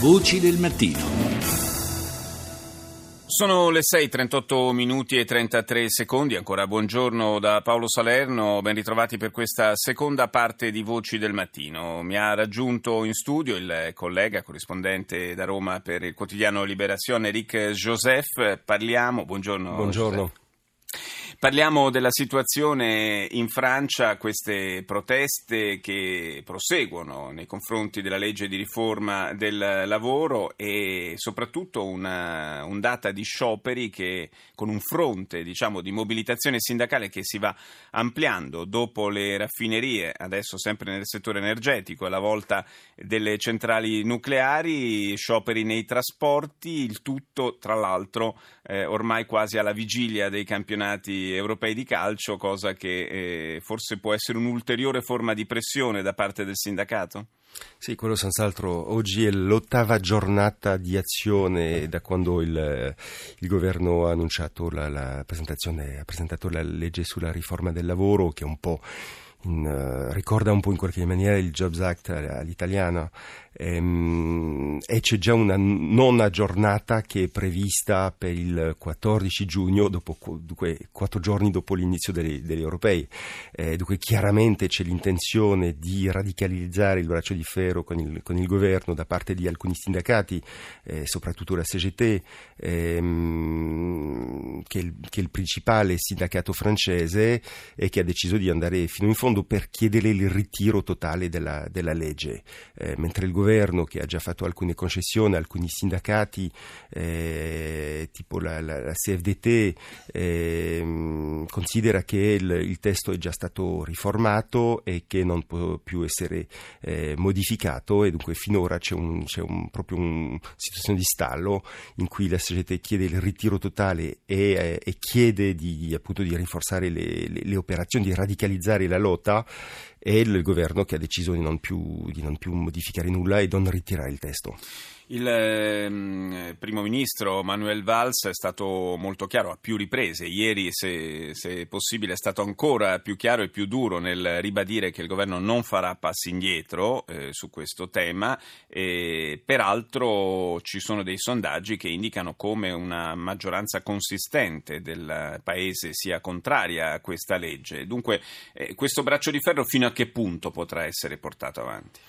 Voci del mattino. Sono le 6:38 minuti e 33 secondi, ancora buongiorno da Paolo Salerno, ben ritrovati per questa seconda parte di Voci del Mattino. Mi ha raggiunto in studio il collega corrispondente da Roma per il quotidiano Liberazione, Eric Joseph. Parliamo, buongiorno. Buongiorno. Parliamo della situazione in Francia, queste proteste che proseguono nei confronti della legge di riforma del lavoro e soprattutto una ondata di scioperi che, con un fronte diciamo, di mobilitazione sindacale che si va ampliando dopo le raffinerie, adesso sempre nel settore energetico, alla volta delle centrali nucleari, scioperi nei trasporti, il tutto tra l'altro eh, ormai quasi alla vigilia dei campionati europei di calcio, cosa che eh, forse può essere un'ulteriore forma di pressione da parte del sindacato? Sì, quello senz'altro. Oggi è l'ottava giornata di azione da quando il, il governo ha annunciato la, la presentazione, ha presentato la legge sulla riforma del lavoro, che è un po' in, uh, ricorda un po' in qualche maniera il Jobs Act all'italiana ehm, e c'è già una nona giornata che è prevista per il 14 giugno, dopo, dunque quattro giorni dopo l'inizio degli, degli europei. Eh, dunque chiaramente c'è l'intenzione di radicalizzare il braccio di ferro con il, con il governo da parte di alcuni sindacati, eh, soprattutto la CGT, ehm, che, è il, che è il principale sindacato francese e che ha deciso di andare fino in fondo fondo per chiedere il ritiro totale della, della legge, eh, mentre il governo che ha già fatto alcune concessioni, alcuni sindacati eh, tipo la, la, la CFDT eh, considera che il, il, testo è già stato riformato e che non può più essere eh, modificato. E dunque finora c'è, un, c'è un, proprio una situazione di stallo in cui la CGT chiede il ritiro totale e, eh, e chiede di, appunto, di rinforzare le, le, le operazioni, di radicalizzare la lotta života e il governo che ha deciso di non più, di non più modificare nulla e di non ritirare il testo. Il eh, primo ministro Manuel Valls è stato molto chiaro a più riprese. Ieri, se, se, possibile, è stato ancora più chiaro e più duro nel ribadire che il governo non farà passi indietro eh, su questo tema. E, peraltro ci sono dei sondaggi che indicano come una maggioranza consistente del paese sia contraria a questa legge. Dunque, eh, questo braccio di ferro fino a punto potrà essere portato avanti?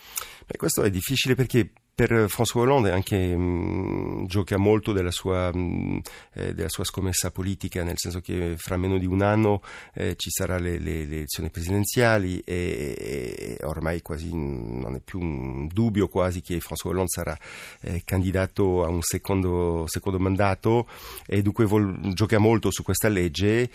Beh, questo è difficile perché per François Hollande anche mh, gioca molto della sua, mh, eh, della sua, scommessa politica, nel senso che fra meno di un anno eh, ci saranno le, le, le, elezioni presidenziali e, e, ormai quasi non è più un dubbio quasi che François Hollande sarà eh, candidato a un secondo, secondo, mandato e dunque vuol, gioca molto su questa legge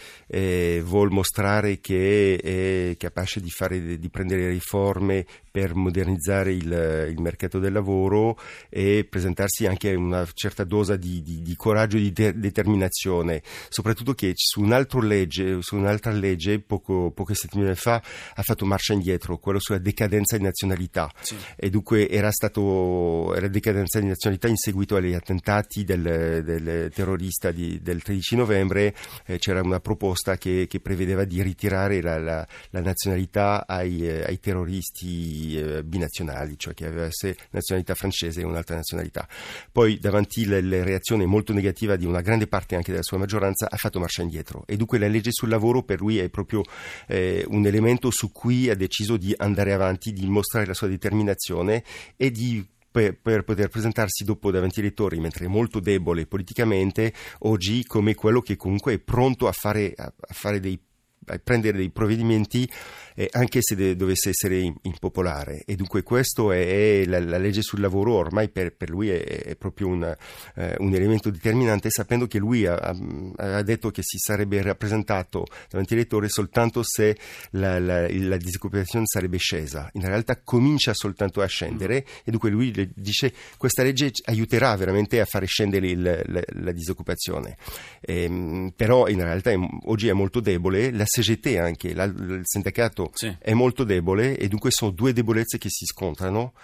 vuol mostrare che è capace di, fare, di prendere riforme per modernizzare il, il mercato del lavoro e presentarsi anche una certa dose di, di, di coraggio e di de- determinazione, soprattutto che su, un legge, su un'altra legge poco, poche settimane fa ha fatto marcia indietro, quello sulla decadenza di nazionalità sì. e dunque era stato era decadenza di nazionalità in seguito agli attentati del, del terrorista di, del 13 novembre eh, c'era una proposta che, che, prevedeva di ritirare la, la, la nazionalità ai, eh, ai terroristi eh, binazionali, cioè che avesse nazionalità francese e un'altra nazionalità. Poi davanti alle reazioni molto negative di una grande parte anche della sua maggioranza ha fatto marcia indietro e dunque la legge sul lavoro per lui è proprio eh, un elemento su cui ha deciso di andare avanti, di mostrare la sua determinazione e di per, poter presentarsi dopo davanti ai elettori, mentre è molto debole politicamente, oggi come quello che comunque è pronto a fare, a fare dei a prendere dei provvedimenti eh, anche se de- dovesse essere impopolare. E dunque questo è, è la, la, legge sul lavoro ormai per, per lui è, è proprio una, eh, un elemento determinante sapendo che lui ha, ha, detto che si sarebbe rappresentato davanti ai elettori soltanto se la, la, la, disoccupazione sarebbe scesa. In realtà comincia soltanto a scendere e dunque lui dice questa legge aiuterà veramente a fare scendere il, la, disoccupazione. Eh, però in realtà è, oggi è molto debole la CGT anche, il sindacato sì. è molto debole e dunque sono due debolezze che si scontrano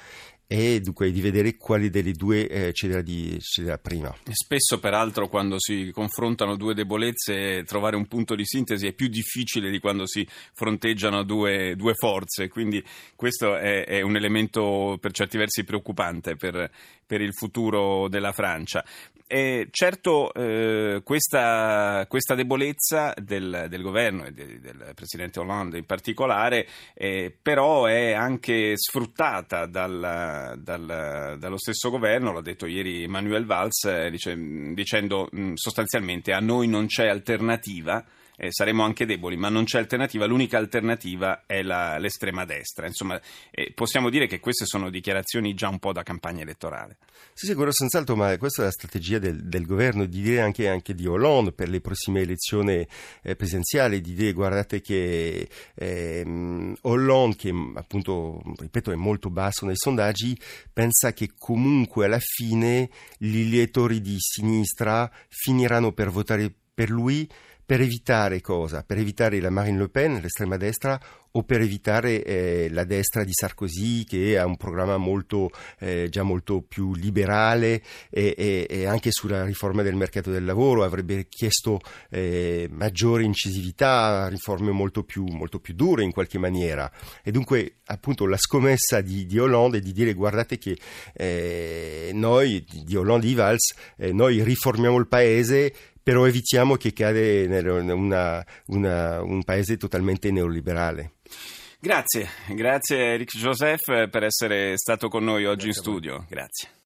e dunque di vedere quale delle due eh, cederà, di, cederà prima. Spesso peraltro quando si confrontano due debolezze trovare un punto di sintesi è più difficile di quando si fronteggiano due, due forze, quindi questo è, è, un elemento per certi versi preoccupante per, per il futuro della Francia. E certo eh, questa, questa, debolezza del, del governo e de, del Presidente Hollande in particolare eh, però è anche sfruttata dal, dal, dallo stesso governo, l'ha detto ieri Manuel Valls, eh, dice, dicendo mh, sostanzialmente a noi non c'è alternativa eh, saremo anche deboli, ma non c'è alternativa, l'unica alternativa è la, l'estrema destra. Insomma, eh, possiamo dire che queste sono dichiarazioni già un po' da campagna elettorale. Sì, sì, quello senz'altro, ma questa è la strategia del, del governo, di dire anche, anche, di Hollande per le prossime elezioni eh, presidenziali, di dire guardate che ehm, Hollande, che appunto, ripeto, è molto basso nei sondaggi, pensa che comunque alla fine gli elettori di sinistra finiranno per votare per lui per evitare cosa? Per evitare la Marine Le Pen, l'estrema destra, o per evitare eh, la destra di Sarkozy che ha un programma molto, eh, già molto più liberale e, e, e, anche sulla riforma del mercato del lavoro avrebbe chiesto eh, maggiore incisività, riforme molto più, molto più, dure in qualche maniera e dunque appunto la scommessa di, di Hollande è di dire guardate che eh, noi, di Hollande e Valls, eh, noi riformiamo il paese però evitiamo che cade in un paese totalmente neoliberale. Grazie, grazie Eric Joseph per essere stato con noi oggi grazie in studio. Grazie.